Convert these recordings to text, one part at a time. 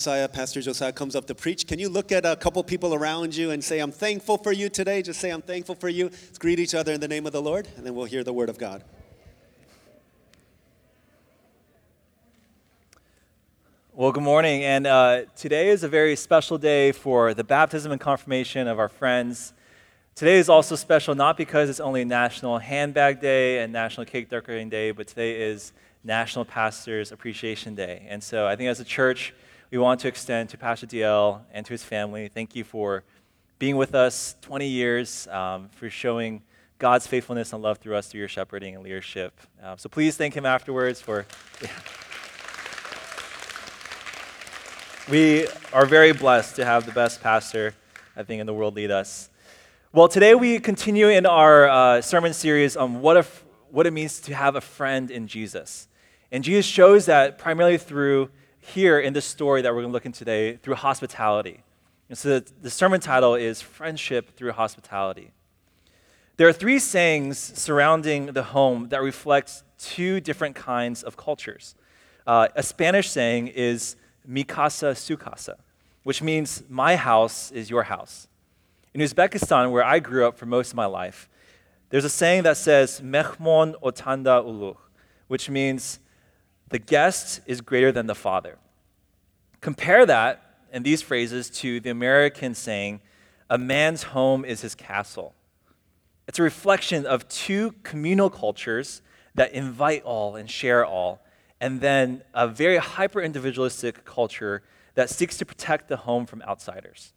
Josiah, Pastor Josiah comes up to preach, can you look at a couple people around you and say, I'm thankful for you today? Just say, I'm thankful for you. Let's greet each other in the name of the Lord, and then we'll hear the word of God. Well, good morning. And uh, today is a very special day for the baptism and confirmation of our friends. Today is also special not because it's only National Handbag Day and National Cake Decorating Day, but today is National Pastors Appreciation Day. And so I think as a church, we want to extend to Pastor DL and to his family. Thank you for being with us 20 years, um, for showing God's faithfulness and love through us through your shepherding and leadership. Uh, so please thank him afterwards for. We are very blessed to have the best pastor, I think, in the world lead us. Well, today we continue in our uh, sermon series on what, what it means to have a friend in Jesus. And Jesus shows that primarily through here in this story that we're going to look in today through hospitality. And so the sermon title is Friendship Through Hospitality. There are three sayings surrounding the home that reflect two different kinds of cultures. Uh, a Spanish saying is mi casa su casa, which means my house is your house. In Uzbekistan, where I grew up for most of my life, there's a saying that says mehmon otanda uluh, which means the guest is greater than the father. Compare that and these phrases to the American saying, a man's home is his castle. It's a reflection of two communal cultures that invite all and share all, and then a very hyper individualistic culture that seeks to protect the home from outsiders.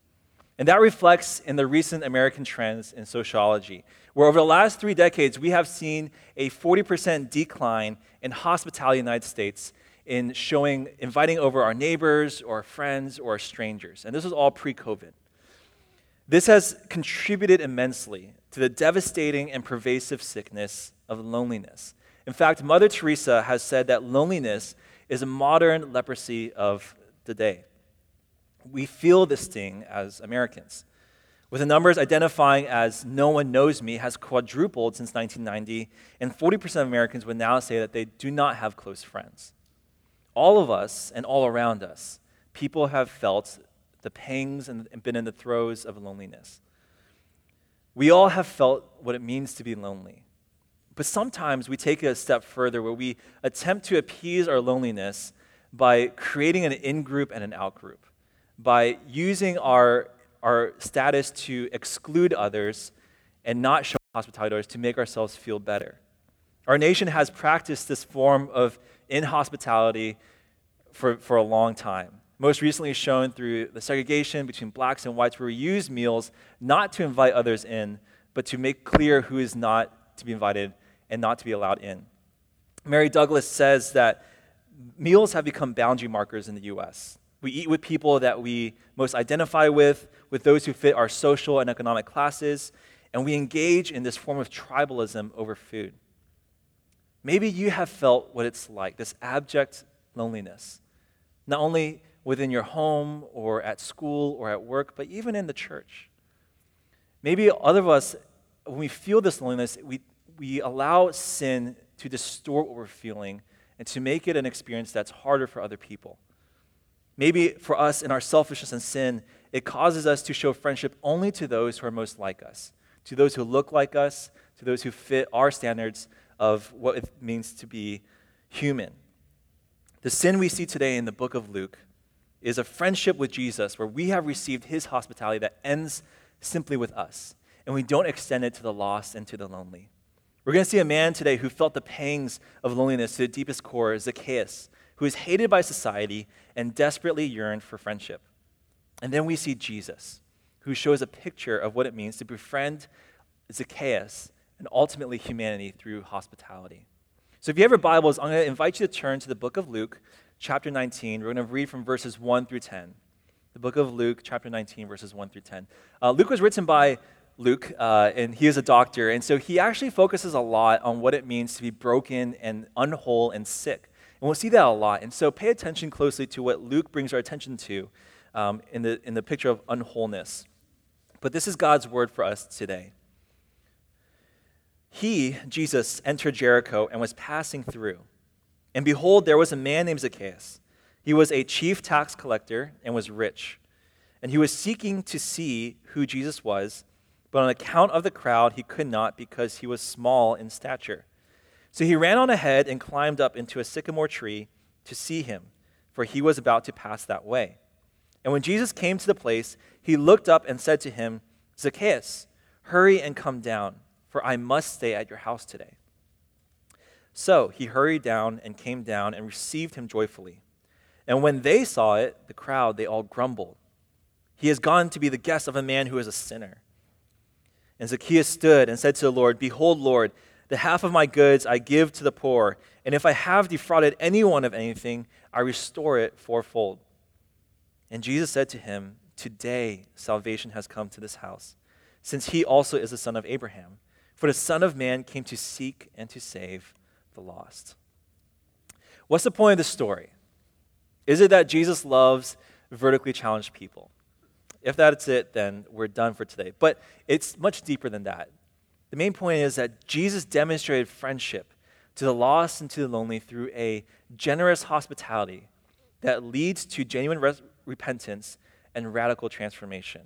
And that reflects in the recent American trends in sociology, where over the last three decades, we have seen a 40% decline in hospitality in the United States in showing, inviting over our neighbors or friends or strangers. And this was all pre COVID. This has contributed immensely to the devastating and pervasive sickness of loneliness. In fact, Mother Teresa has said that loneliness is a modern leprosy of the day. We feel this sting as Americans with the numbers identifying as no one knows me has quadrupled since 1990, and 40% of Americans would now say that they do not have close friends. All of us and all around us, people have felt the pangs and been in the throes of loneliness. We all have felt what it means to be lonely. But sometimes we take it a step further where we attempt to appease our loneliness by creating an in group and an out group, by using our our status to exclude others and not show hospitality to others to make ourselves feel better. Our nation has practiced this form of inhospitality for, for a long time. Most recently, shown through the segregation between blacks and whites, where we use meals not to invite others in, but to make clear who is not to be invited and not to be allowed in. Mary Douglas says that meals have become boundary markers in the U.S. We eat with people that we most identify with, with those who fit our social and economic classes, and we engage in this form of tribalism over food. Maybe you have felt what it's like this abject loneliness, not only within your home or at school or at work, but even in the church. Maybe other of us, when we feel this loneliness, we, we allow sin to distort what we're feeling and to make it an experience that's harder for other people. Maybe for us, in our selfishness and sin, it causes us to show friendship only to those who are most like us, to those who look like us, to those who fit our standards of what it means to be human. The sin we see today in the book of Luke is a friendship with Jesus where we have received his hospitality that ends simply with us, and we don't extend it to the lost and to the lonely. We're going to see a man today who felt the pangs of loneliness to the deepest core, Zacchaeus who is hated by society and desperately yearned for friendship. And then we see Jesus, who shows a picture of what it means to befriend Zacchaeus and ultimately humanity through hospitality. So if you have your Bibles, I'm going to invite you to turn to the book of Luke, chapter 19. We're going to read from verses 1 through 10. The book of Luke, chapter 19, verses 1 through 10. Uh, Luke was written by Luke, uh, and he is a doctor, and so he actually focuses a lot on what it means to be broken and unwhole and sick. And we'll see that a lot. And so pay attention closely to what Luke brings our attention to um, in, the, in the picture of unwholeness. But this is God's word for us today. He, Jesus, entered Jericho and was passing through. And behold, there was a man named Zacchaeus. He was a chief tax collector and was rich. And he was seeking to see who Jesus was, but on account of the crowd, he could not because he was small in stature. So he ran on ahead and climbed up into a sycamore tree to see him, for he was about to pass that way. And when Jesus came to the place, he looked up and said to him, Zacchaeus, hurry and come down, for I must stay at your house today. So he hurried down and came down and received him joyfully. And when they saw it, the crowd, they all grumbled. He has gone to be the guest of a man who is a sinner. And Zacchaeus stood and said to the Lord, Behold, Lord, the half of my goods I give to the poor, and if I have defrauded anyone of anything, I restore it fourfold. And Jesus said to him, Today salvation has come to this house, since he also is the son of Abraham. For the Son of Man came to seek and to save the lost. What's the point of the story? Is it that Jesus loves vertically challenged people? If that's it, then we're done for today. But it's much deeper than that. The main point is that Jesus demonstrated friendship to the lost and to the lonely through a generous hospitality that leads to genuine res- repentance and radical transformation.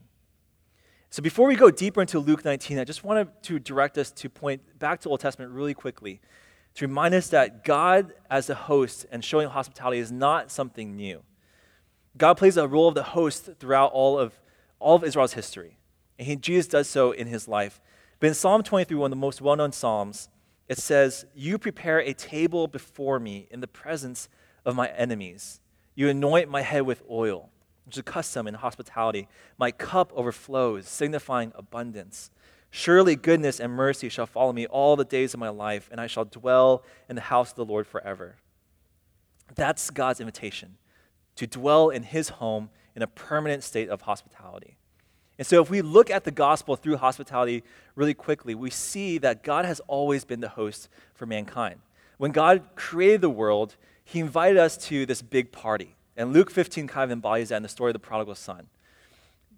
So before we go deeper into Luke 19, I just wanted to direct us to point back to Old Testament really quickly to remind us that God as the host and showing hospitality is not something new. God plays a role of the host throughout all of, all of Israel's history. And he, Jesus does so in his life. But in Psalm 23, one of the most well known Psalms, it says, You prepare a table before me in the presence of my enemies. You anoint my head with oil, which is a custom in hospitality. My cup overflows, signifying abundance. Surely goodness and mercy shall follow me all the days of my life, and I shall dwell in the house of the Lord forever. That's God's invitation to dwell in his home in a permanent state of hospitality. And so, if we look at the gospel through hospitality really quickly, we see that God has always been the host for mankind. When God created the world, he invited us to this big party. And Luke 15 kind of embodies that in the story of the prodigal son.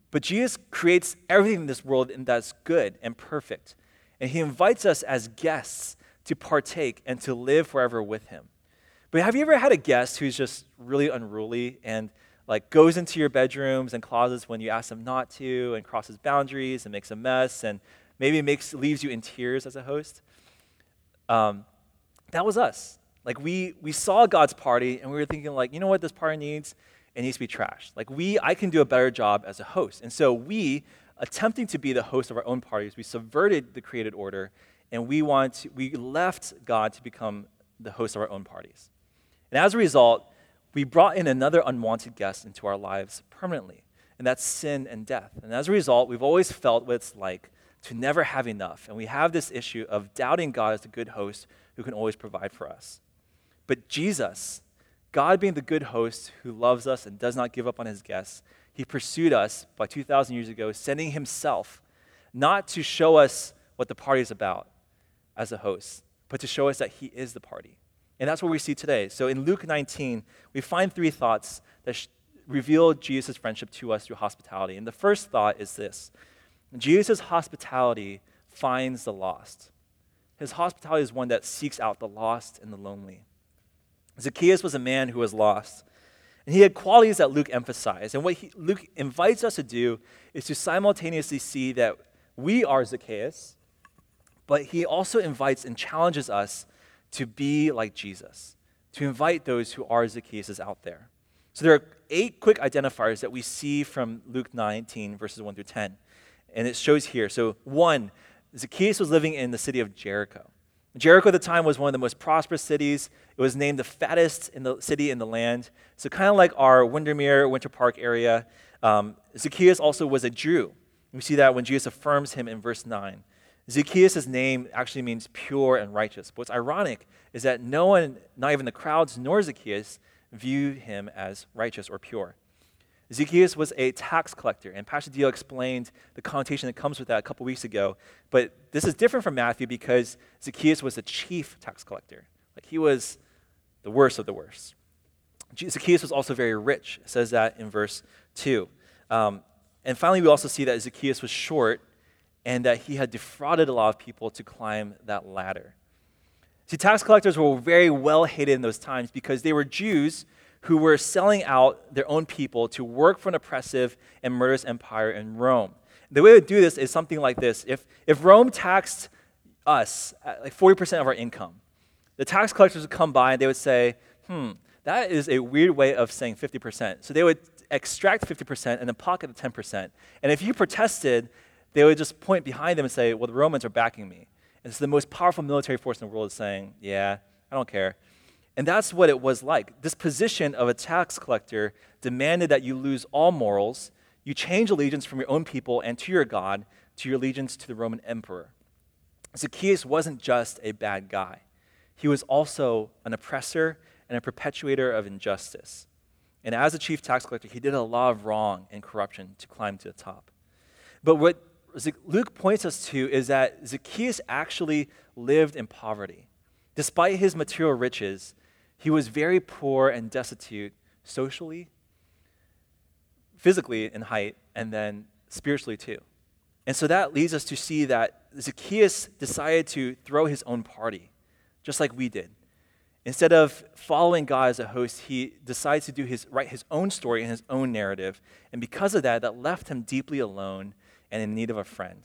But Jesus creates everything in this world and that's good and perfect. And he invites us as guests to partake and to live forever with him. But have you ever had a guest who's just really unruly and like goes into your bedrooms and closets when you ask them not to and crosses boundaries and makes a mess and maybe makes leaves you in tears as a host? Um, that was us. Like we we saw God's party and we were thinking like, you know what this party needs? it needs to be trashed. Like we, I can do a better job as a host. And so we, attempting to be the host of our own parties, we subverted the created order, and we want to, we left God to become the host of our own parties. And as a result, we brought in another unwanted guest into our lives permanently, and that's sin and death. And as a result, we've always felt what it's like to never have enough. And we have this issue of doubting God as a good host who can always provide for us. But Jesus, God being the good host who loves us and does not give up on his guests, he pursued us by 2,000 years ago, sending himself not to show us what the party is about as a host, but to show us that he is the party. And that's what we see today. So in Luke 19, we find three thoughts that sh- reveal Jesus' friendship to us through hospitality. And the first thought is this Jesus' hospitality finds the lost. His hospitality is one that seeks out the lost and the lonely. Zacchaeus was a man who was lost. And he had qualities that Luke emphasized. And what he, Luke invites us to do is to simultaneously see that we are Zacchaeus, but he also invites and challenges us to be like Jesus, to invite those who are Zacchaeus out there. So there are eight quick identifiers that we see from Luke 19, verses 1 through 10. And it shows here. So, one, Zacchaeus was living in the city of Jericho. Jericho at the time was one of the most prosperous cities. It was named the fattest in the city in the land. So, kind of like our Windermere Winter Park area, um, Zacchaeus also was a Jew. We see that when Jesus affirms him in verse 9. Zacchaeus' name actually means pure and righteous. But what's ironic is that no one, not even the crowds nor Zacchaeus, viewed him as righteous or pure. Zacchaeus was a tax collector, and Pastor Dio explained the connotation that comes with that a couple weeks ago. But this is different from Matthew because Zacchaeus was the chief tax collector. Like he was the worst of the worst. Zacchaeus was also very rich. Says that in verse 2. Um, and finally, we also see that Zacchaeus was short and that he had defrauded a lot of people to climb that ladder. See, tax collectors were very well hated in those times because they were Jews who were selling out their own people to work for an oppressive and murderous empire in Rome. The way to do this is something like this if, if Rome taxed us like 40% of our income, the tax collectors would come by and they would say, hmm, that is a weird way of saying 50%. So they would extract 50% and then pocket the 10%. And if you protested, they would just point behind them and say, well, the Romans are backing me. And so the most powerful military force in the world is saying, yeah, I don't care. And that's what it was like. This position of a tax collector demanded that you lose all morals, you change allegiance from your own people and to your God to your allegiance to the Roman emperor. Zacchaeus wasn't just a bad guy, he was also an oppressor and a perpetuator of injustice. And as a chief tax collector, he did a lot of wrong and corruption to climb to the top. But what Luke points us to is that Zacchaeus actually lived in poverty. Despite his material riches, he was very poor and destitute socially, physically in height, and then spiritually too. And so that leads us to see that Zacchaeus decided to throw his own party, just like we did. Instead of following God as a host, he decides to do his, write his own story and his own narrative. And because of that, that left him deeply alone and in need of a friend.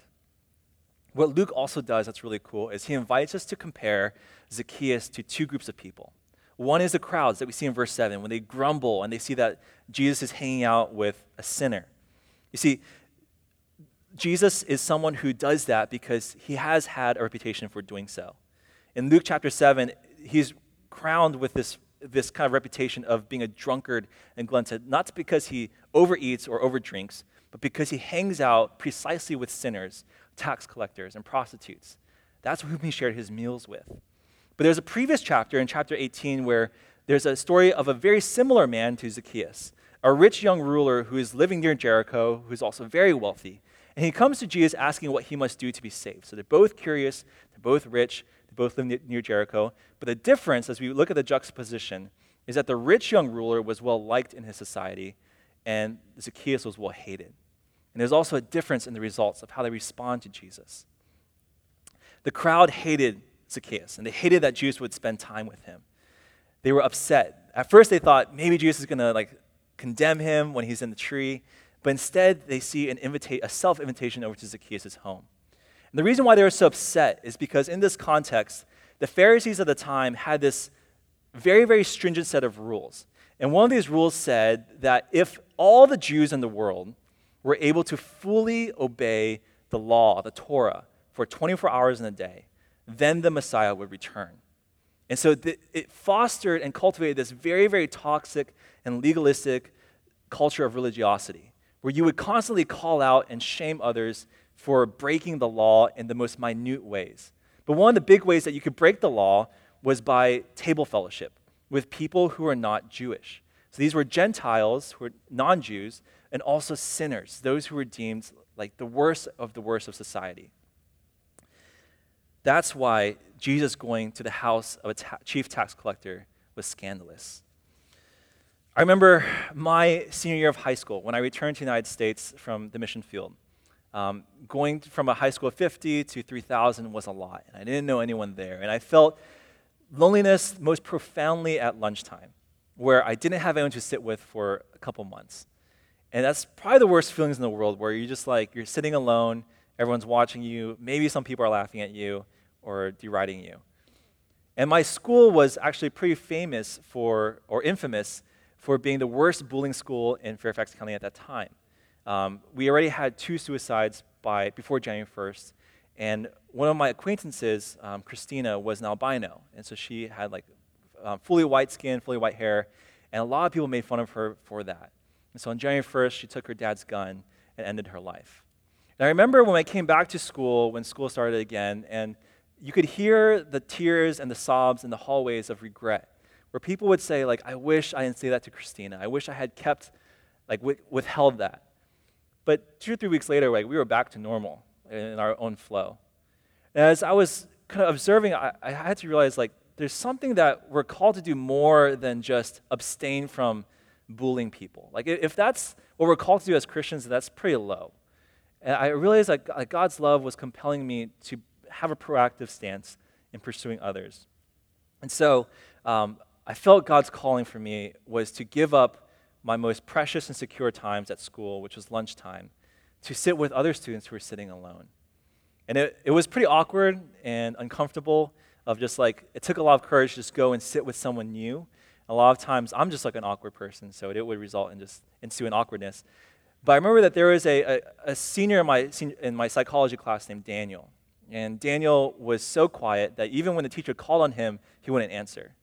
What Luke also does that's really cool is he invites us to compare Zacchaeus to two groups of people. One is the crowds that we see in verse 7 when they grumble and they see that Jesus is hanging out with a sinner. You see, Jesus is someone who does that because he has had a reputation for doing so. In Luke chapter 7, he's crowned with this, this kind of reputation of being a drunkard and glutton, not because he overeats or overdrinks, but because he hangs out precisely with sinners, tax collectors, and prostitutes. That's whom he shared his meals with. But there's a previous chapter in chapter 18 where there's a story of a very similar man to Zacchaeus, a rich young ruler who is living near Jericho, who's also very wealthy. And he comes to Jesus asking what he must do to be saved. So they're both curious, they're both rich, they both live near Jericho. But the difference, as we look at the juxtaposition, is that the rich young ruler was well liked in his society, and Zacchaeus was well hated. And there's also a difference in the results of how they respond to Jesus. The crowd hated Zacchaeus, and they hated that Jesus would spend time with him. They were upset. At first, they thought maybe Jesus is going to like condemn him when he's in the tree, but instead, they see an invita- a self invitation over to Zacchaeus' home. And the reason why they were so upset is because in this context, the Pharisees of the time had this very, very stringent set of rules. And one of these rules said that if all the Jews in the world were able to fully obey the law, the Torah, for 24 hours in a day, then the Messiah would return. And so th- it fostered and cultivated this very, very toxic and legalistic culture of religiosity, where you would constantly call out and shame others for breaking the law in the most minute ways. But one of the big ways that you could break the law was by table fellowship with people who are not Jewish. So these were Gentiles who were non Jews and also sinners, those who were deemed like the worst of the worst of society. That's why Jesus going to the house of a ta- chief tax collector was scandalous. I remember my senior year of high school when I returned to the United States from the mission field. Um, going from a high school of 50 to 3,000 was a lot, and I didn't know anyone there. And I felt loneliness most profoundly at lunchtime, where I didn't have anyone to sit with for a couple months. And that's probably the worst feelings in the world, where you're just like, you're sitting alone, everyone's watching you, maybe some people are laughing at you or deriding you. And my school was actually pretty famous for, or infamous for being the worst bullying school in Fairfax County at that time. Um, we already had two suicides by, before January 1st, and one of my acquaintances, um, Christina, was an albino, and so she had like um, fully white skin, fully white hair, and a lot of people made fun of her for that. And so on January 1st, she took her dad's gun and ended her life. And I remember when I came back to school, when school started again, and you could hear the tears and the sobs in the hallways of regret, where people would say, like, I wish I didn't say that to Christina. I wish I had kept, like, withheld that. But two or three weeks later, like, we were back to normal in our own flow. And as I was kind of observing, I, I had to realize, like, there's something that we're called to do more than just abstain from bullying people. Like, if that's what we're called to do as Christians, that's pretty low. And I realized that God's love was compelling me to have a proactive stance in pursuing others. And so um, I felt God's calling for me was to give up my most precious and secure times at school, which was lunchtime, to sit with other students who were sitting alone. And it, it was pretty awkward and uncomfortable of just like, it took a lot of courage to just go and sit with someone new. A lot of times, I'm just like an awkward person, so it would result in just ensuing awkwardness. But I remember that there was a, a, a senior, in my, in my psychology class named Daniel. And Daniel was so quiet that even when the teacher called on him, he wouldn't answer.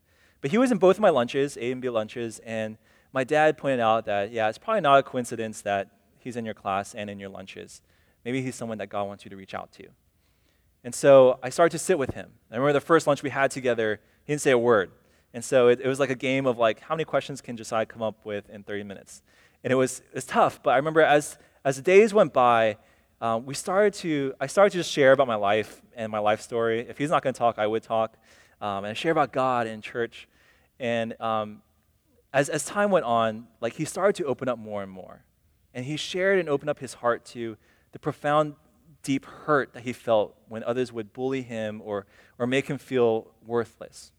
But he was in both of my lunches, A and B lunches, and my dad pointed out that, yeah, it's probably not a coincidence that he's in your class and in your lunches. Maybe he's someone that God wants you to reach out to. And so I started to sit with him. I remember the first lunch we had together, he didn't say a word. And so it, it was like a game of like, how many questions can Josiah come up with in 30 minutes? And it was, it was tough, but I remember as, as the days went by, um, we started to, I started to just share about my life and my life story. If he's not going to talk, I would talk. Um, and I share about God and church. And um, as, as time went on, like he started to open up more and more. And he shared and opened up his heart to the profound, deep hurt that he felt when others would bully him or, or make him feel worthless.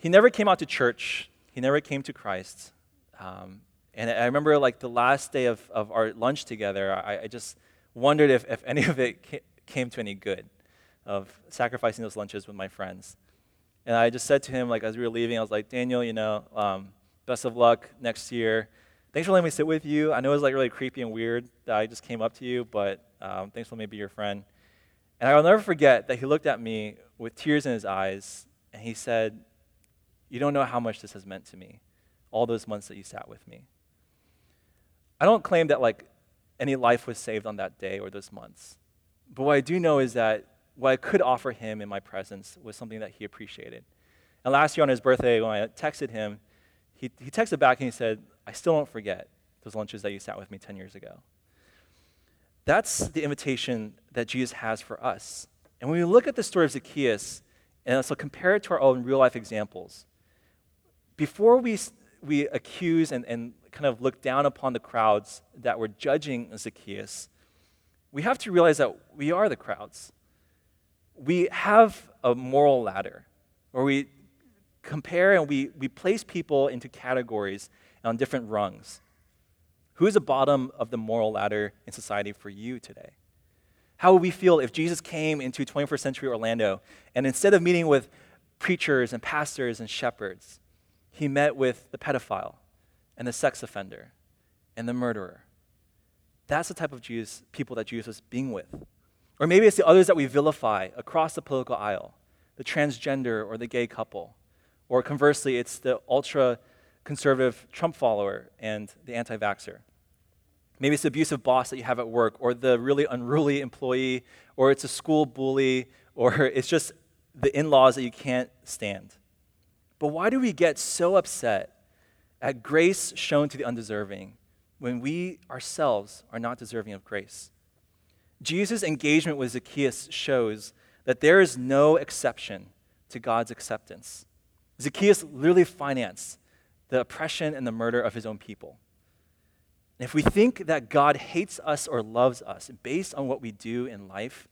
He never came out to church, he never came to Christ. Um, and I remember, like, the last day of, of our lunch together, I, I just wondered if, if any of it came to any good of sacrificing those lunches with my friends. And I just said to him, like, as we were leaving, I was like, Daniel, you know, um, best of luck next year. Thanks for letting me sit with you. I know it was like really creepy and weird that I just came up to you, but um, thanks for letting me be your friend. And I'll never forget that he looked at me with tears in his eyes and he said, You don't know how much this has meant to me, all those months that you sat with me. I don't claim that like any life was saved on that day or those months. But what I do know is that what I could offer him in my presence was something that he appreciated. And last year on his birthday, when I texted him, he, he texted back and he said, I still don't forget those lunches that you sat with me 10 years ago. That's the invitation that Jesus has for us. And when we look at the story of Zacchaeus, and also compare it to our own real life examples, before we, we accuse and, and kind of look down upon the crowds that were judging Zacchaeus, we have to realize that we are the crowds. We have a moral ladder where we compare and we, we place people into categories on different rungs. Who is the bottom of the moral ladder in society for you today? How would we feel if Jesus came into 21st century Orlando and instead of meeting with preachers and pastors and shepherds, he met with the pedophile and the sex offender and the murderer? That's the type of people that Jesus was being with. Or maybe it's the others that we vilify across the political aisle the transgender or the gay couple. Or conversely, it's the ultra conservative Trump follower and the anti vaxxer. Maybe it's the abusive boss that you have at work, or the really unruly employee, or it's a school bully, or it's just the in laws that you can't stand. But why do we get so upset at grace shown to the undeserving when we ourselves are not deserving of grace? Jesus' engagement with Zacchaeus shows that there is no exception to God's acceptance. Zacchaeus literally financed the oppression and the murder of his own people. And if we think that God hates us or loves us based on what we do in life,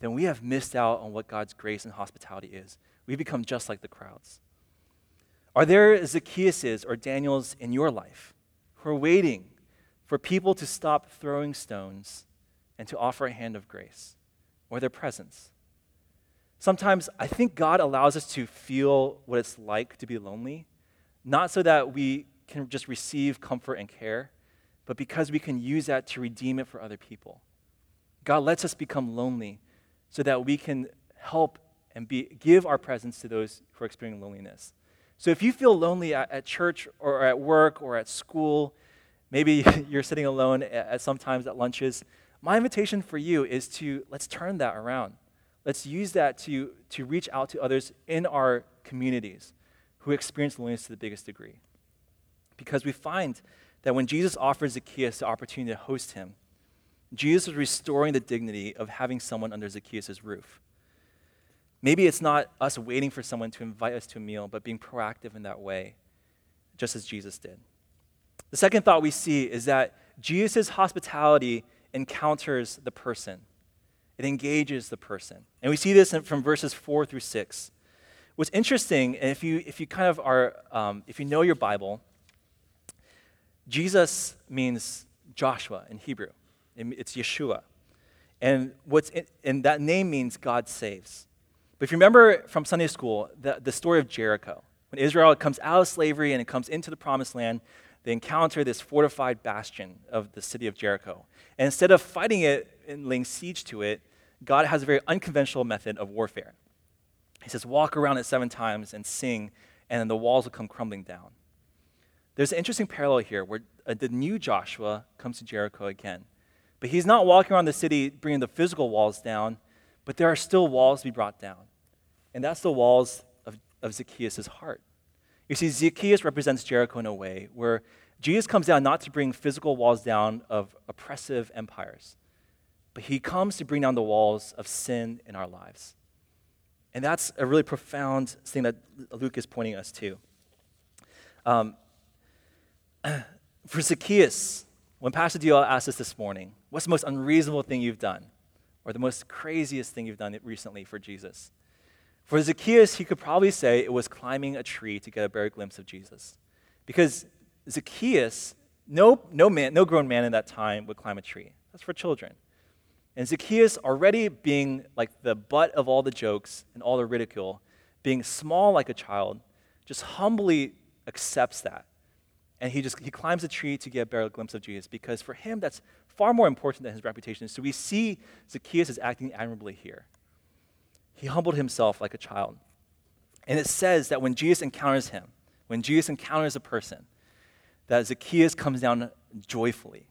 then we have missed out on what God's grace and hospitality is. We become just like the crowds. Are there Zacchaeuses or Daniels in your life who are waiting for people to stop throwing stones and to offer a hand of grace or their presence? Sometimes I think God allows us to feel what it's like to be lonely not so that we can just receive comfort and care, but because we can use that to redeem it for other people. God lets us become lonely so that we can help and be, give our presence to those who are experiencing loneliness. So if you feel lonely at, at church or at work or at school, maybe you're sitting alone at, at sometimes at lunches, my invitation for you is to let's turn that around. Let's use that to, to reach out to others in our communities who experience loneliness to the biggest degree. Because we find that when Jesus offers Zacchaeus the opportunity to host him, Jesus was restoring the dignity of having someone under Zacchaeus' roof. Maybe it's not us waiting for someone to invite us to a meal, but being proactive in that way, just as Jesus did. The second thought we see is that Jesus' hospitality encounters the person, it engages the person. And we see this from verses 4 through 6. What's interesting, and if you, if you kind of are, um, if you know your Bible, Jesus means Joshua in Hebrew. It's Yeshua. And, what's in, and that name means God saves. But if you remember from Sunday school, the, the story of Jericho, when Israel comes out of slavery and it comes into the promised land, they encounter this fortified bastion of the city of Jericho. And instead of fighting it and laying siege to it, God has a very unconventional method of warfare. He says, Walk around it seven times and sing, and then the walls will come crumbling down. There's an interesting parallel here where uh, the new Joshua comes to Jericho again. But he's not walking around the city bringing the physical walls down, but there are still walls to be brought down. And that's the walls of, of Zacchaeus' heart. You see, Zacchaeus represents Jericho in a way where Jesus comes down not to bring physical walls down of oppressive empires, but he comes to bring down the walls of sin in our lives. And that's a really profound thing that Luke is pointing us to. Um, for Zacchaeus, when Pastor Dio asked us this morning, what's the most unreasonable thing you've done? Or the most craziest thing you've done recently for Jesus? For Zacchaeus, he could probably say it was climbing a tree to get a better glimpse of Jesus. Because Zacchaeus, no, no, man, no grown man in that time would climb a tree. That's for children. And Zacchaeus, already being like the butt of all the jokes and all the ridicule, being small like a child, just humbly accepts that. And he just he climbs a tree to get a better glimpse of Jesus because for him that's far more important than his reputation. So we see Zacchaeus is acting admirably here. He humbled himself like a child. And it says that when Jesus encounters him, when Jesus encounters a person, that Zacchaeus comes down joyfully.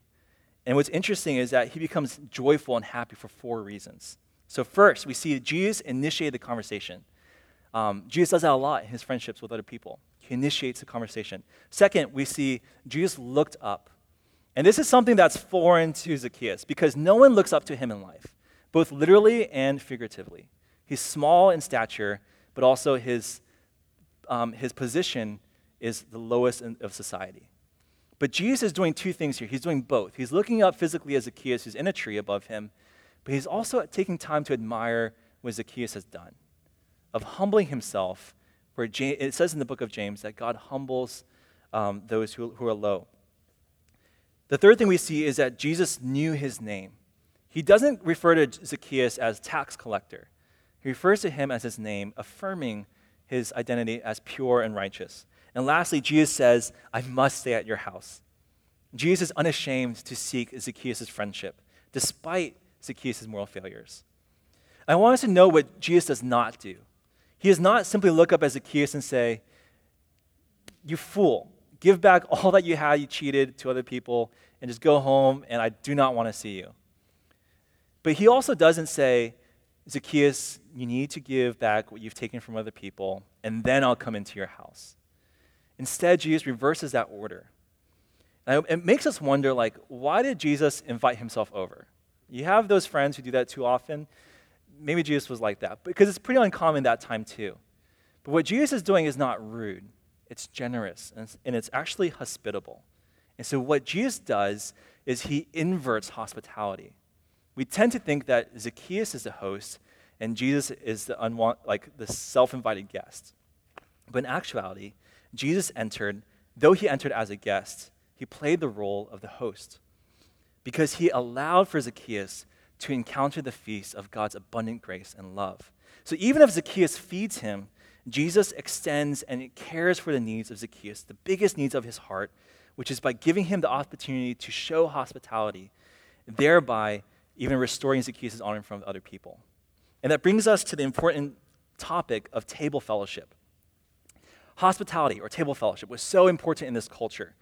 And what's interesting is that he becomes joyful and happy for four reasons. So, first, we see Jesus initiated the conversation. Um, Jesus does that a lot in his friendships with other people. He initiates the conversation. Second, we see Jesus looked up. And this is something that's foreign to Zacchaeus because no one looks up to him in life, both literally and figuratively. He's small in stature, but also his, um, his position is the lowest in, of society. But Jesus is doing two things here. He's doing both. He's looking up physically at Zacchaeus, who's in a tree above him, but he's also taking time to admire what Zacchaeus has done, of humbling himself. Where James, it says in the book of James that God humbles um, those who, who are low. The third thing we see is that Jesus knew his name. He doesn't refer to Zacchaeus as tax collector. He refers to him as his name, affirming his identity as pure and righteous. And lastly, Jesus says, I must stay at your house. Jesus is unashamed to seek Zacchaeus' friendship, despite Zacchaeus' moral failures. I want us to know what Jesus does not do. He does not simply look up at Zacchaeus and say, You fool, give back all that you had, you cheated to other people, and just go home, and I do not want to see you. But he also doesn't say, Zacchaeus, you need to give back what you've taken from other people, and then I'll come into your house. Instead, Jesus reverses that order. Now, it makes us wonder, like, why did Jesus invite himself over? You have those friends who do that too often. Maybe Jesus was like that, because it's pretty uncommon that time too. But what Jesus is doing is not rude, it's generous, and it's, and it's actually hospitable. And so, what Jesus does is he inverts hospitality. We tend to think that Zacchaeus is the host and Jesus is the unwant, like the self-invited guest. But in actuality, Jesus entered, though he entered as a guest, he played the role of the host because he allowed for Zacchaeus to encounter the feast of God's abundant grace and love. So even if Zacchaeus feeds him, Jesus extends and cares for the needs of Zacchaeus, the biggest needs of his heart, which is by giving him the opportunity to show hospitality, thereby even restoring Zacchaeus' honor in front of other people. And that brings us to the important topic of table fellowship. Hospitality or table fellowship was so important in this culture.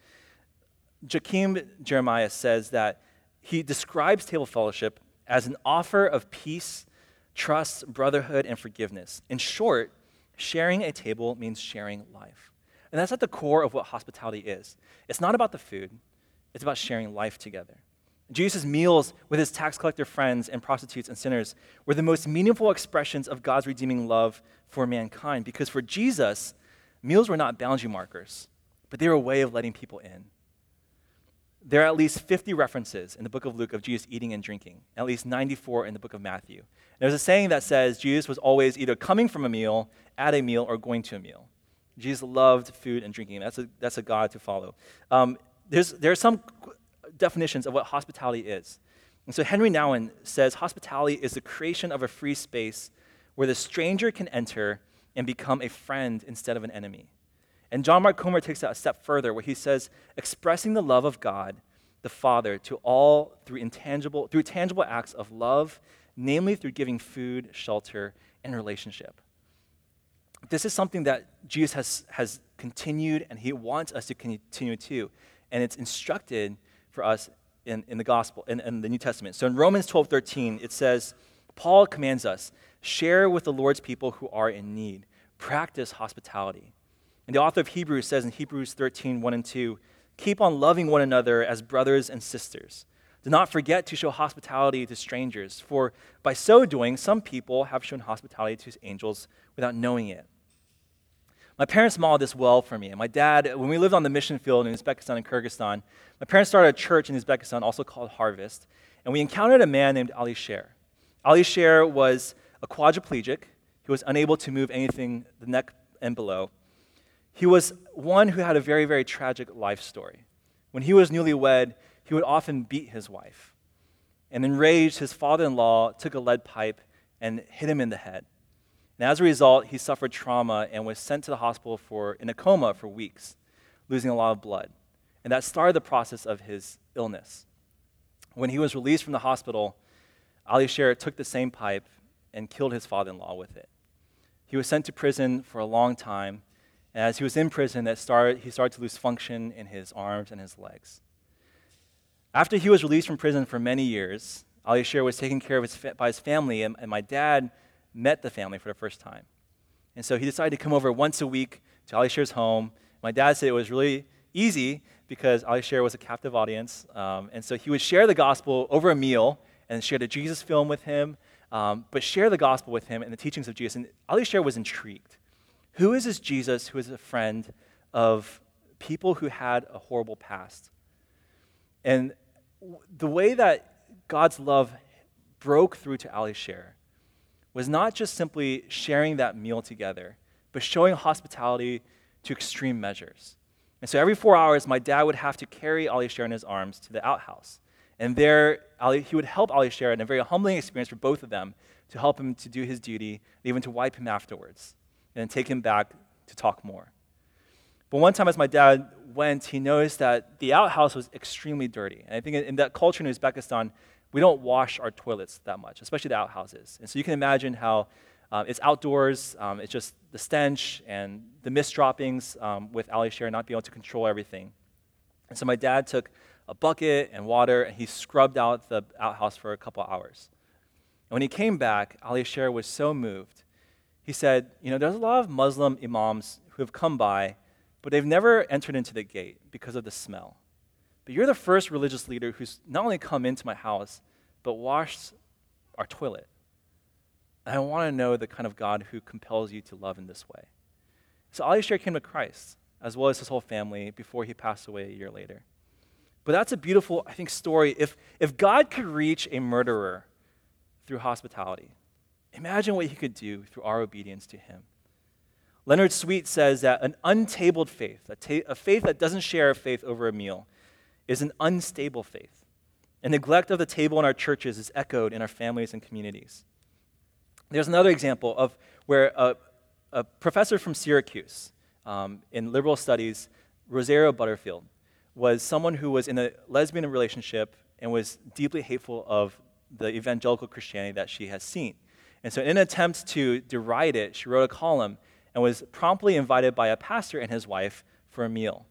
Joachim Jeremiah says that he describes table fellowship as an offer of peace, trust, brotherhood, and forgiveness. In short, sharing a table means sharing life. And that's at the core of what hospitality is. It's not about the food, it's about sharing life together. Jesus' meals with his tax collector friends and prostitutes and sinners were the most meaningful expressions of God's redeeming love for mankind because for Jesus, Meals were not boundary markers, but they were a way of letting people in. There are at least 50 references in the book of Luke of Jesus eating and drinking, at least 94 in the book of Matthew. There's a saying that says Jesus was always either coming from a meal, at a meal, or going to a meal. Jesus loved food and drinking. That's a, that's a God to follow. Um, there's, there are some definitions of what hospitality is. And so Henri Nouwen says hospitality is the creation of a free space where the stranger can enter and become a friend instead of an enemy. And John Mark Comer takes that a step further, where he says, expressing the love of God, the Father, to all through intangible, through tangible acts of love, namely through giving food, shelter, and relationship. This is something that Jesus has, has continued, and he wants us to continue to. And it's instructed for us in, in the gospel, in, in the New Testament. So in Romans 12 13, it says, Paul commands us, share with the Lord's people who are in need, practice hospitality. And the author of Hebrews says in Hebrews 13, 1 and 2, keep on loving one another as brothers and sisters. Do not forget to show hospitality to strangers, for by so doing, some people have shown hospitality to angels without knowing it. My parents modeled this well for me. And my dad, when we lived on the mission field in Uzbekistan and Kyrgyzstan, my parents started a church in Uzbekistan, also called Harvest. And we encountered a man named Ali Sher. Ali Sher was a quadriplegic. He was unable to move anything, the neck and below. He was one who had a very, very tragic life story. When he was newlywed, he would often beat his wife. And enraged, his father in law took a lead pipe and hit him in the head. And as a result, he suffered trauma and was sent to the hospital for, in a coma for weeks, losing a lot of blood. And that started the process of his illness. When he was released from the hospital, Ali Sher took the same pipe and killed his father in law with it. He was sent to prison for a long time. As he was in prison, that started, he started to lose function in his arms and his legs. After he was released from prison for many years, Ali Sher was taken care of his by his family, and, and my dad met the family for the first time. And so he decided to come over once a week to Ali Sher's home. My dad said it was really easy because Ali Sher was a captive audience. Um, and so he would share the gospel over a meal and share the Jesus film with him, um, but share the gospel with him and the teachings of Jesus. And Ali Sher was intrigued. Who is this Jesus who is a friend of people who had a horrible past? And the way that God's love broke through to Ali Sher was not just simply sharing that meal together, but showing hospitality to extreme measures. And so every four hours, my dad would have to carry Ali Sher in his arms to the outhouse. And there, Ali, he would help Ali Sher in a very humbling experience for both of them to help him to do his duty, even to wipe him afterwards, and then take him back to talk more. But one time, as my dad went, he noticed that the outhouse was extremely dirty. And I think in that culture in Uzbekistan, we don't wash our toilets that much, especially the outhouses. And so you can imagine how um, it's outdoors, um, it's just the stench and the mist droppings um, with Ali Sher not being able to control everything. And so my dad took a bucket and water and he scrubbed out the outhouse for a couple hours. And when he came back, Ali Sher was so moved. He said, You know, there's a lot of Muslim imams who have come by, but they've never entered into the gate because of the smell. But you're the first religious leader who's not only come into my house, but washed our toilet. And I want to know the kind of God who compels you to love in this way. So Ali Sher came to Christ, as well as his whole family, before he passed away a year later. But that's a beautiful, I think, story. If, if God could reach a murderer through hospitality, imagine what he could do through our obedience to him. Leonard Sweet says that an untabled faith, a, ta- a faith that doesn't share a faith over a meal, is an unstable faith. And neglect of the table in our churches is echoed in our families and communities. There's another example of where a, a professor from Syracuse um, in liberal studies, Rosario Butterfield, was someone who was in a lesbian relationship and was deeply hateful of the evangelical Christianity that she has seen. And so, in an attempt to deride it, she wrote a column and was promptly invited by a pastor and his wife for a meal.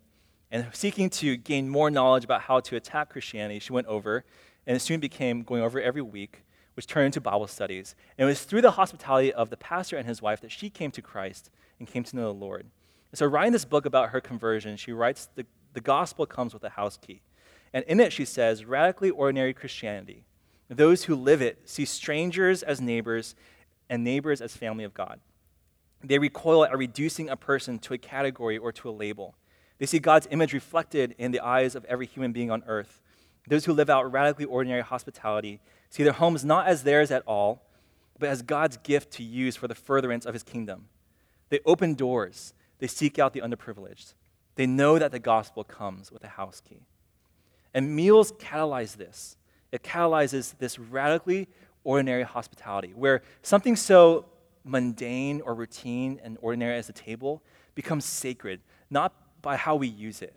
And seeking to gain more knowledge about how to attack Christianity, she went over, and it soon became going over every week, which turned into Bible studies. And it was through the hospitality of the pastor and his wife that she came to Christ and came to know the Lord. And so, writing this book about her conversion, she writes the, the gospel comes with a house key. And in it, she says, radically ordinary Christianity. Those who live it see strangers as neighbors and neighbors as family of God. They recoil at reducing a person to a category or to a label. They see God's image reflected in the eyes of every human being on earth. Those who live out radically ordinary hospitality see their homes not as theirs at all, but as God's gift to use for the furtherance of his kingdom. They open doors, they seek out the underprivileged. They know that the gospel comes with a house key. And meals catalyze this. It catalyzes this radically ordinary hospitality, where something so mundane or routine and ordinary as a table becomes sacred, not by how we use it.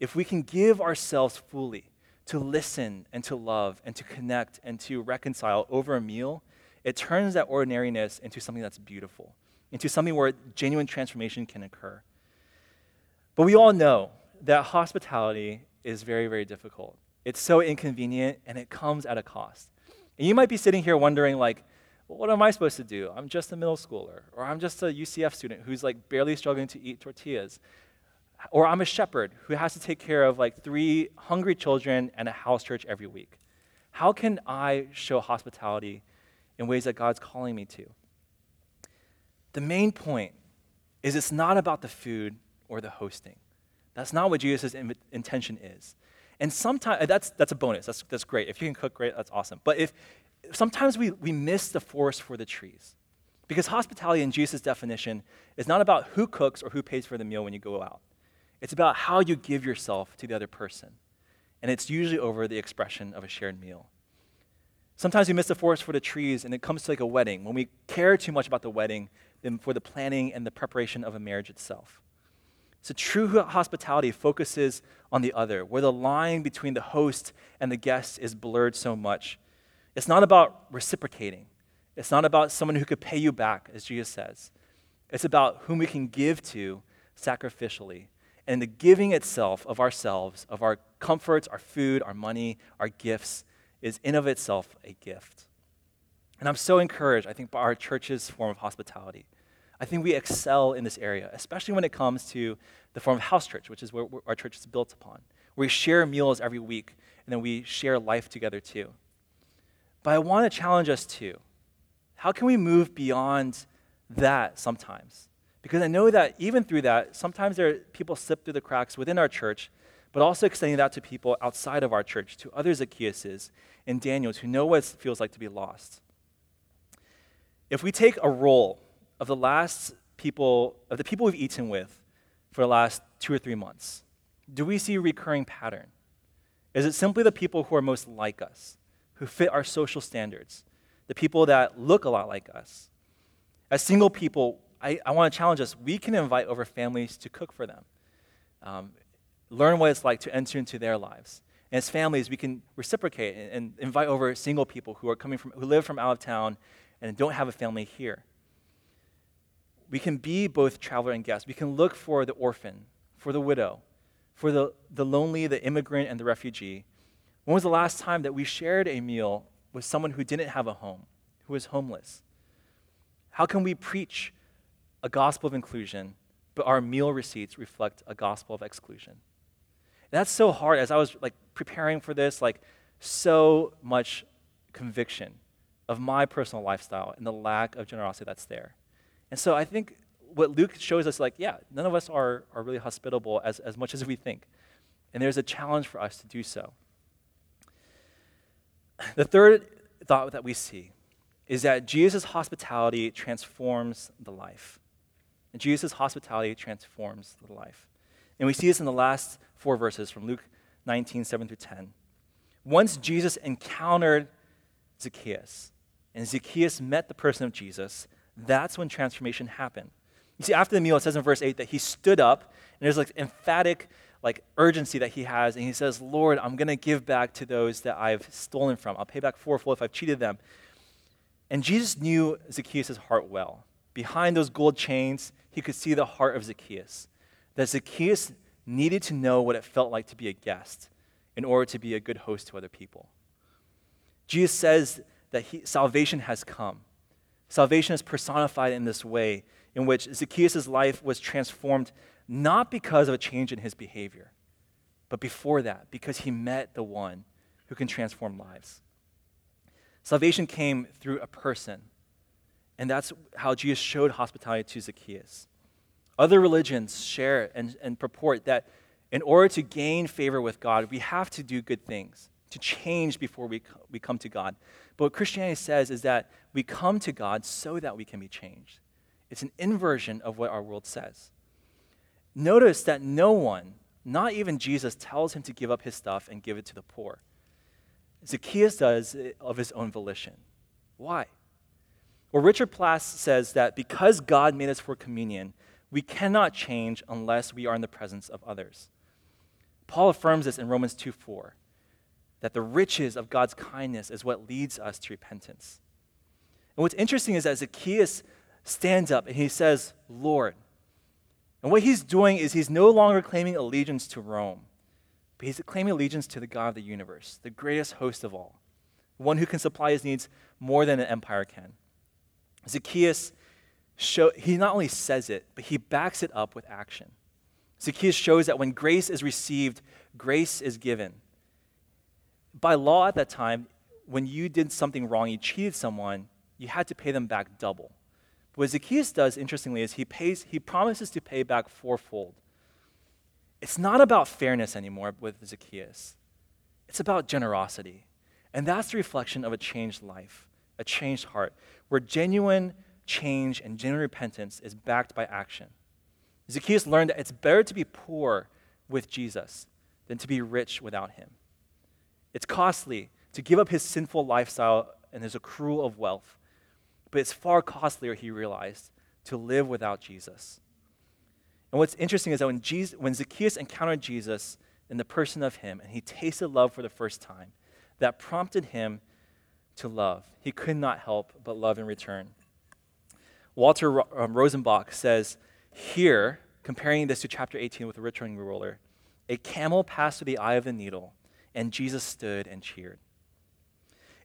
If we can give ourselves fully to listen and to love and to connect and to reconcile over a meal, it turns that ordinariness into something that's beautiful, into something where genuine transformation can occur. But we all know that hospitality is very, very difficult. It's so inconvenient and it comes at a cost. And you might be sitting here wondering, like, well, what am I supposed to do? I'm just a middle schooler, or I'm just a UCF student who's like barely struggling to eat tortillas. Or I'm a shepherd who has to take care of like three hungry children and a house church every week. How can I show hospitality in ways that God's calling me to? The main point is it's not about the food or the hosting. That's not what Jesus' intention is. And sometimes uh, that's, that's a bonus. That's, that's great. If you can cook, great, that's awesome. But if sometimes we, we miss the forest for the trees. Because hospitality in Jesus' definition is not about who cooks or who pays for the meal when you go out. It's about how you give yourself to the other person. And it's usually over the expression of a shared meal. Sometimes we miss the forest for the trees, and it comes to like a wedding, when we care too much about the wedding than for the planning and the preparation of a marriage itself. So, true hospitality focuses on the other, where the line between the host and the guest is blurred so much. It's not about reciprocating, it's not about someone who could pay you back, as Jesus says. It's about whom we can give to sacrificially and the giving itself of ourselves, of our comforts, our food, our money, our gifts, is in of itself a gift. And I'm so encouraged, I think, by our church's form of hospitality. I think we excel in this area, especially when it comes to the form of house church, which is where our church is built upon. We share meals every week, and then we share life together too. But I want to challenge us too. How can we move beyond that sometimes? Because I know that even through that, sometimes there are people slip through the cracks within our church, but also extending that to people outside of our church, to other Zacchaeuses and Daniels who know what it feels like to be lost. If we take a roll of the last people, of the people we've eaten with for the last two or three months, do we see a recurring pattern? Is it simply the people who are most like us, who fit our social standards, the people that look a lot like us? As single people, I, I want to challenge us. We can invite over families to cook for them, um, learn what it's like to enter into their lives. And as families, we can reciprocate and, and invite over single people who are coming from, who live from out of town and don't have a family here. We can be both traveler and guest. We can look for the orphan, for the widow, for the, the lonely, the immigrant, and the refugee. When was the last time that we shared a meal with someone who didn't have a home, who was homeless? How can we preach a gospel of inclusion, but our meal receipts reflect a gospel of exclusion. That's so hard. As I was like preparing for this, like so much conviction of my personal lifestyle and the lack of generosity that's there. And so I think what Luke shows us, like, yeah, none of us are, are really hospitable as, as much as we think. And there's a challenge for us to do so. The third thought that we see is that Jesus' hospitality transforms the life. And Jesus' hospitality transforms the life. And we see this in the last four verses from Luke 19, 7 through 10. Once Jesus encountered Zacchaeus, and Zacchaeus met the person of Jesus, that's when transformation happened. You see, after the meal, it says in verse 8 that he stood up, and there's like emphatic like urgency that he has, and he says, Lord, I'm gonna give back to those that I've stolen from. I'll pay back fourfold if I've cheated them. And Jesus knew Zacchaeus' heart well. Behind those gold chains, he could see the heart of Zacchaeus. That Zacchaeus needed to know what it felt like to be a guest in order to be a good host to other people. Jesus says that he, salvation has come. Salvation is personified in this way, in which Zacchaeus' life was transformed not because of a change in his behavior, but before that, because he met the one who can transform lives. Salvation came through a person and that's how Jesus showed hospitality to Zacchaeus. Other religions share and, and purport that in order to gain favor with God, we have to do good things, to change before we, we come to God. But what Christianity says is that we come to God so that we can be changed. It's an inversion of what our world says. Notice that no one, not even Jesus, tells him to give up his stuff and give it to the poor. Zacchaeus does of his own volition. Why? Well, Richard Plass says that because God made us for communion, we cannot change unless we are in the presence of others. Paul affirms this in Romans 2 4, that the riches of God's kindness is what leads us to repentance. And what's interesting is that Zacchaeus stands up and he says, Lord. And what he's doing is he's no longer claiming allegiance to Rome, but he's claiming allegiance to the God of the universe, the greatest host of all, one who can supply his needs more than an empire can. Zacchaeus, show, he not only says it, but he backs it up with action. Zacchaeus shows that when grace is received, grace is given. By law at that time, when you did something wrong, you cheated someone, you had to pay them back double. But what Zacchaeus does, interestingly, is he pays, he promises to pay back fourfold. It's not about fairness anymore with Zacchaeus. It's about generosity. And that's the reflection of a changed life, a changed heart, where genuine change and genuine repentance is backed by action. Zacchaeus learned that it's better to be poor with Jesus than to be rich without him. It's costly to give up his sinful lifestyle and his accrual of wealth, but it's far costlier, he realized, to live without Jesus. And what's interesting is that when, Jesus, when Zacchaeus encountered Jesus in the person of him and he tasted love for the first time, that prompted him to love. He could not help but love in return. Walter um, Rosenbach says, here, comparing this to chapter 18 with the rich ruler, a camel passed through the eye of the needle, and Jesus stood and cheered.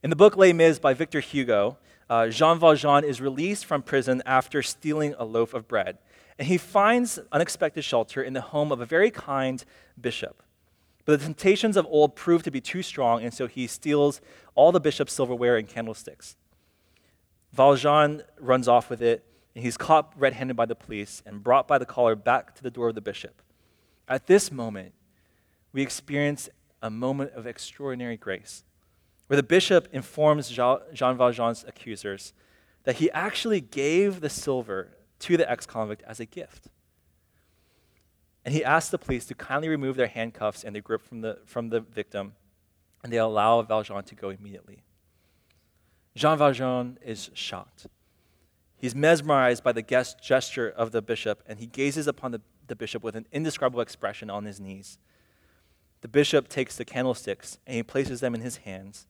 In the book Les Mis by Victor Hugo, uh, Jean Valjean is released from prison after stealing a loaf of bread, and he finds unexpected shelter in the home of a very kind bishop. But the temptations of old prove to be too strong, and so he steals all the bishop's silverware and candlesticks. Valjean runs off with it, and he's caught red handed by the police and brought by the collar back to the door of the bishop. At this moment, we experience a moment of extraordinary grace, where the bishop informs Jean Valjean's accusers that he actually gave the silver to the ex convict as a gift. And he asks the police to kindly remove their handcuffs and their grip from the, from the victim, and they allow Valjean to go immediately. Jean Valjean is shocked. He's mesmerized by the guest gesture of the bishop, and he gazes upon the, the bishop with an indescribable expression on his knees. The bishop takes the candlesticks and he places them in his hands.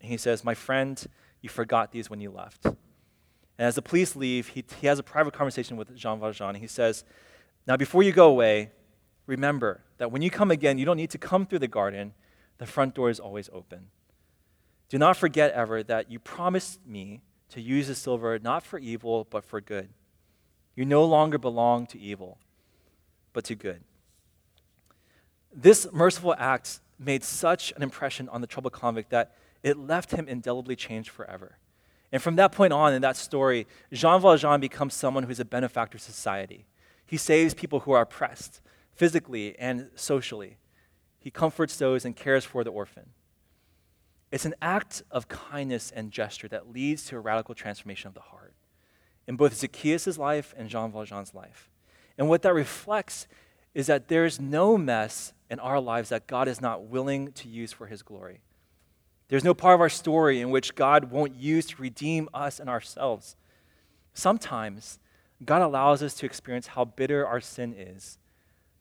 And he says, My friend, you forgot these when you left. And as the police leave, he, he has a private conversation with Jean Valjean. He says, Now, before you go away, remember that when you come again, you don't need to come through the garden. The front door is always open. Do not forget ever that you promised me to use the silver not for evil, but for good. You no longer belong to evil, but to good. This merciful act made such an impression on the troubled convict that it left him indelibly changed forever. And from that point on in that story, Jean Valjean becomes someone who's a benefactor to society. He saves people who are oppressed, physically and socially. He comforts those and cares for the orphan. It's an act of kindness and gesture that leads to a radical transformation of the heart in both Zacchaeus' life and Jean Valjean's life. And what that reflects is that there's no mess in our lives that God is not willing to use for his glory. There's no part of our story in which God won't use to redeem us and ourselves. Sometimes God allows us to experience how bitter our sin is,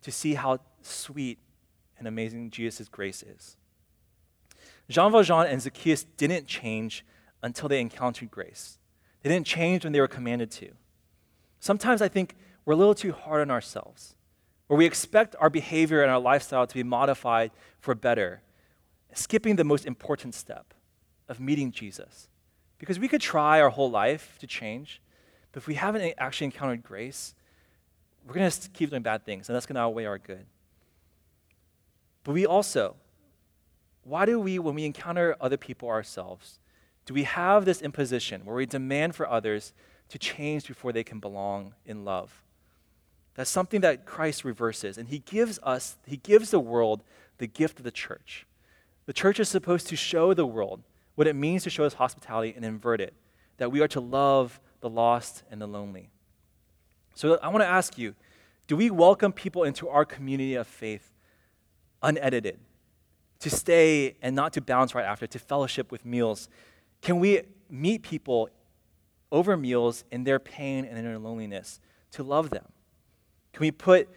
to see how sweet and amazing Jesus' grace is. Jean Valjean and Zacchaeus didn't change until they encountered grace. They didn't change when they were commanded to. Sometimes I think we're a little too hard on ourselves, where we expect our behavior and our lifestyle to be modified for better, skipping the most important step of meeting Jesus. Because we could try our whole life to change, but if we haven't actually encountered grace, we're going to keep doing bad things, and that's going to outweigh our good. But we also why do we, when we encounter other people ourselves, do we have this imposition where we demand for others to change before they can belong in love? That's something that Christ reverses. And he gives us, he gives the world the gift of the church. The church is supposed to show the world what it means to show us hospitality and invert it, that we are to love the lost and the lonely. So I want to ask you do we welcome people into our community of faith unedited, to stay and not to bounce right after, to fellowship with meals? Can we meet people over meals in their pain and in their loneliness, to love them? Can we put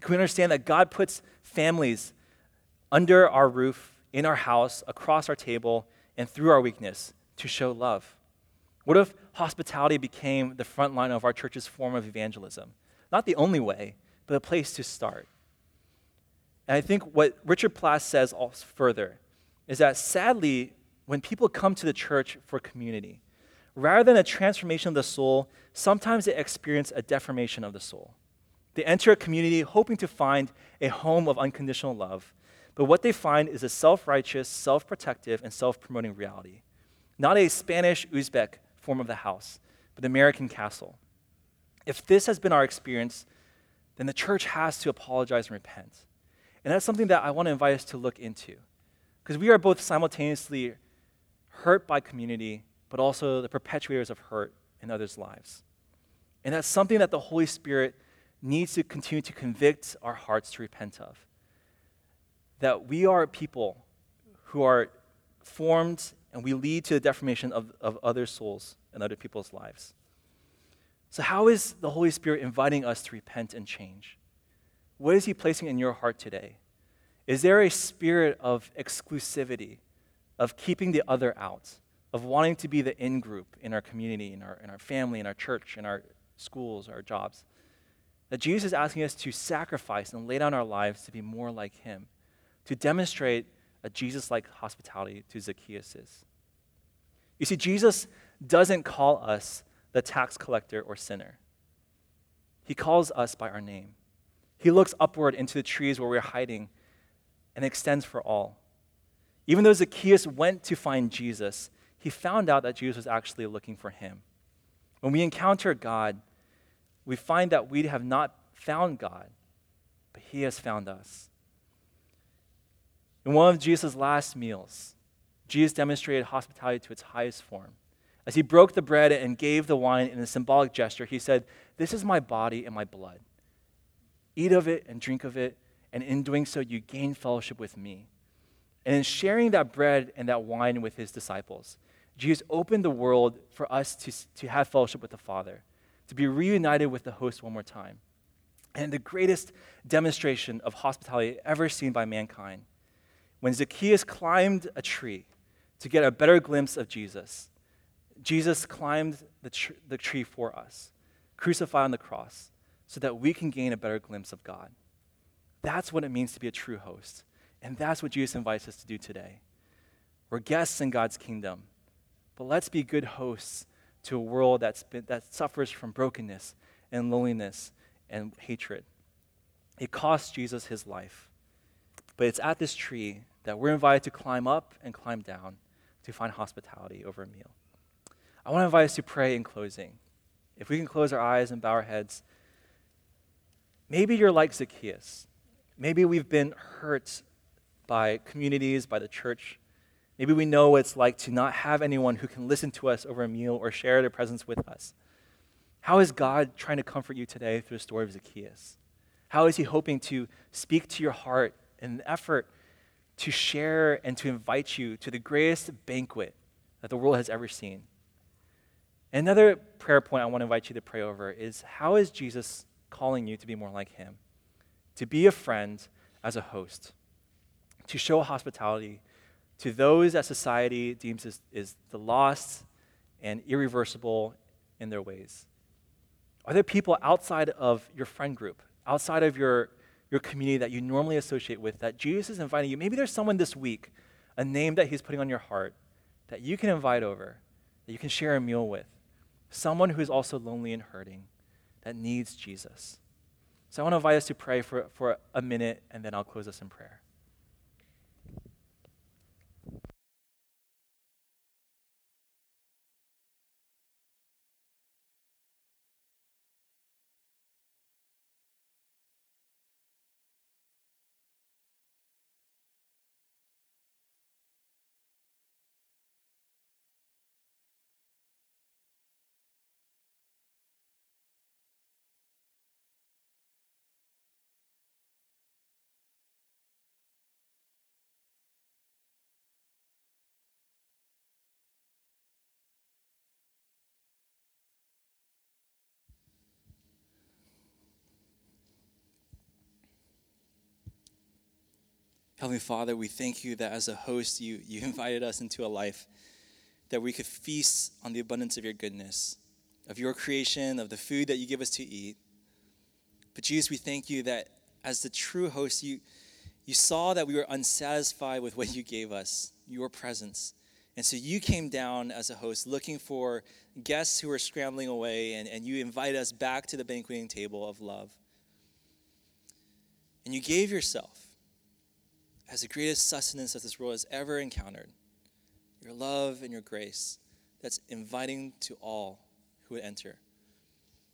can we understand that God puts families under our roof, in our house, across our table, and through our weakness to show love? What if hospitality became the front line of our church's form of evangelism? Not the only way, but a place to start. And I think what Richard Plass says further is that sadly, when people come to the church for community, rather than a transformation of the soul, sometimes they experience a deformation of the soul. They enter a community hoping to find a home of unconditional love, but what they find is a self righteous, self protective, and self promoting reality. Not a Spanish Uzbek form of the house, but American castle. If this has been our experience, then the church has to apologize and repent. And that's something that I want to invite us to look into. Because we are both simultaneously hurt by community, but also the perpetuators of hurt in others' lives. And that's something that the Holy Spirit needs to continue to convict our hearts to repent of. That we are people who are formed and we lead to the deformation of, of other souls and other people's lives. So, how is the Holy Spirit inviting us to repent and change? What is He placing in your heart today? Is there a spirit of exclusivity, of keeping the other out, of wanting to be the in group in our community, in our, in our family, in our church, in our schools, our jobs? That Jesus is asking us to sacrifice and lay down our lives to be more like him, to demonstrate a Jesus like hospitality to Zacchaeus. You see, Jesus doesn't call us the tax collector or sinner, he calls us by our name. He looks upward into the trees where we're hiding and extends for all. Even though Zacchaeus went to find Jesus, he found out that Jesus was actually looking for him. When we encounter God, we find that we have not found God, but He has found us. In one of Jesus' last meals, Jesus demonstrated hospitality to its highest form. As he broke the bread and gave the wine in a symbolic gesture, he said, This is my body and my blood. Eat of it and drink of it, and in doing so, you gain fellowship with me. And in sharing that bread and that wine with his disciples, Jesus opened the world for us to, to have fellowship with the Father to be reunited with the host one more time. And the greatest demonstration of hospitality ever seen by mankind, when Zacchaeus climbed a tree to get a better glimpse of Jesus, Jesus climbed the, tr- the tree for us, crucified on the cross, so that we can gain a better glimpse of God. That's what it means to be a true host. And that's what Jesus invites us to do today. We're guests in God's kingdom, but let's be good hosts to a world that's been, that suffers from brokenness and loneliness and hatred. It cost Jesus his life. But it's at this tree that we're invited to climb up and climb down to find hospitality over a meal. I want to invite us to pray in closing. If we can close our eyes and bow our heads, maybe you're like Zacchaeus. Maybe we've been hurt by communities, by the church, Maybe we know what it's like to not have anyone who can listen to us over a meal or share their presence with us. How is God trying to comfort you today through the story of Zacchaeus? How is He hoping to speak to your heart in an effort to share and to invite you to the greatest banquet that the world has ever seen? Another prayer point I want to invite you to pray over is how is Jesus calling you to be more like Him? To be a friend as a host, to show hospitality to those that society deems is, is the lost and irreversible in their ways? Are there people outside of your friend group, outside of your, your community that you normally associate with, that Jesus is inviting you? Maybe there's someone this week, a name that he's putting on your heart, that you can invite over, that you can share a meal with. Someone who is also lonely and hurting, that needs Jesus. So I want to invite us to pray for, for a minute, and then I'll close us in prayer. Heavenly Father, we thank you that as a host, you, you invited us into a life that we could feast on the abundance of your goodness, of your creation, of the food that you give us to eat. But Jesus, we thank you that as the true host, you, you saw that we were unsatisfied with what you gave us, your presence. And so you came down as a host looking for guests who were scrambling away, and, and you invite us back to the banqueting table of love. And you gave yourself as the greatest sustenance that this world has ever encountered your love and your grace that's inviting to all who would enter.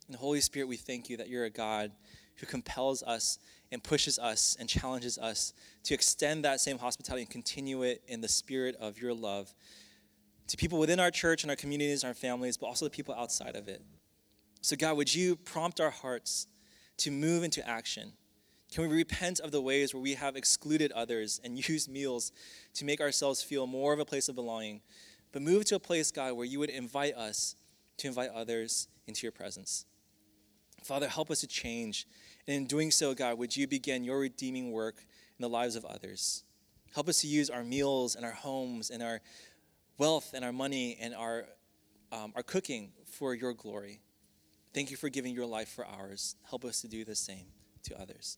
And Holy Spirit, we thank you that you're a God who compels us and pushes us and challenges us to extend that same hospitality and continue it in the spirit of your love to people within our church and our communities and our families, but also the people outside of it. So, God, would you prompt our hearts to move into action? Can we repent of the ways where we have excluded others and used meals to make ourselves feel more of a place of belonging, but move to a place, God, where you would invite us to invite others into your presence? Father, help us to change and in doing so, God, would you begin your redeeming work in the lives of others? Help us to use our meals and our homes and our wealth and our money and our, um, our cooking for your glory. Thank you for giving your life for ours. Help us to do the same to others.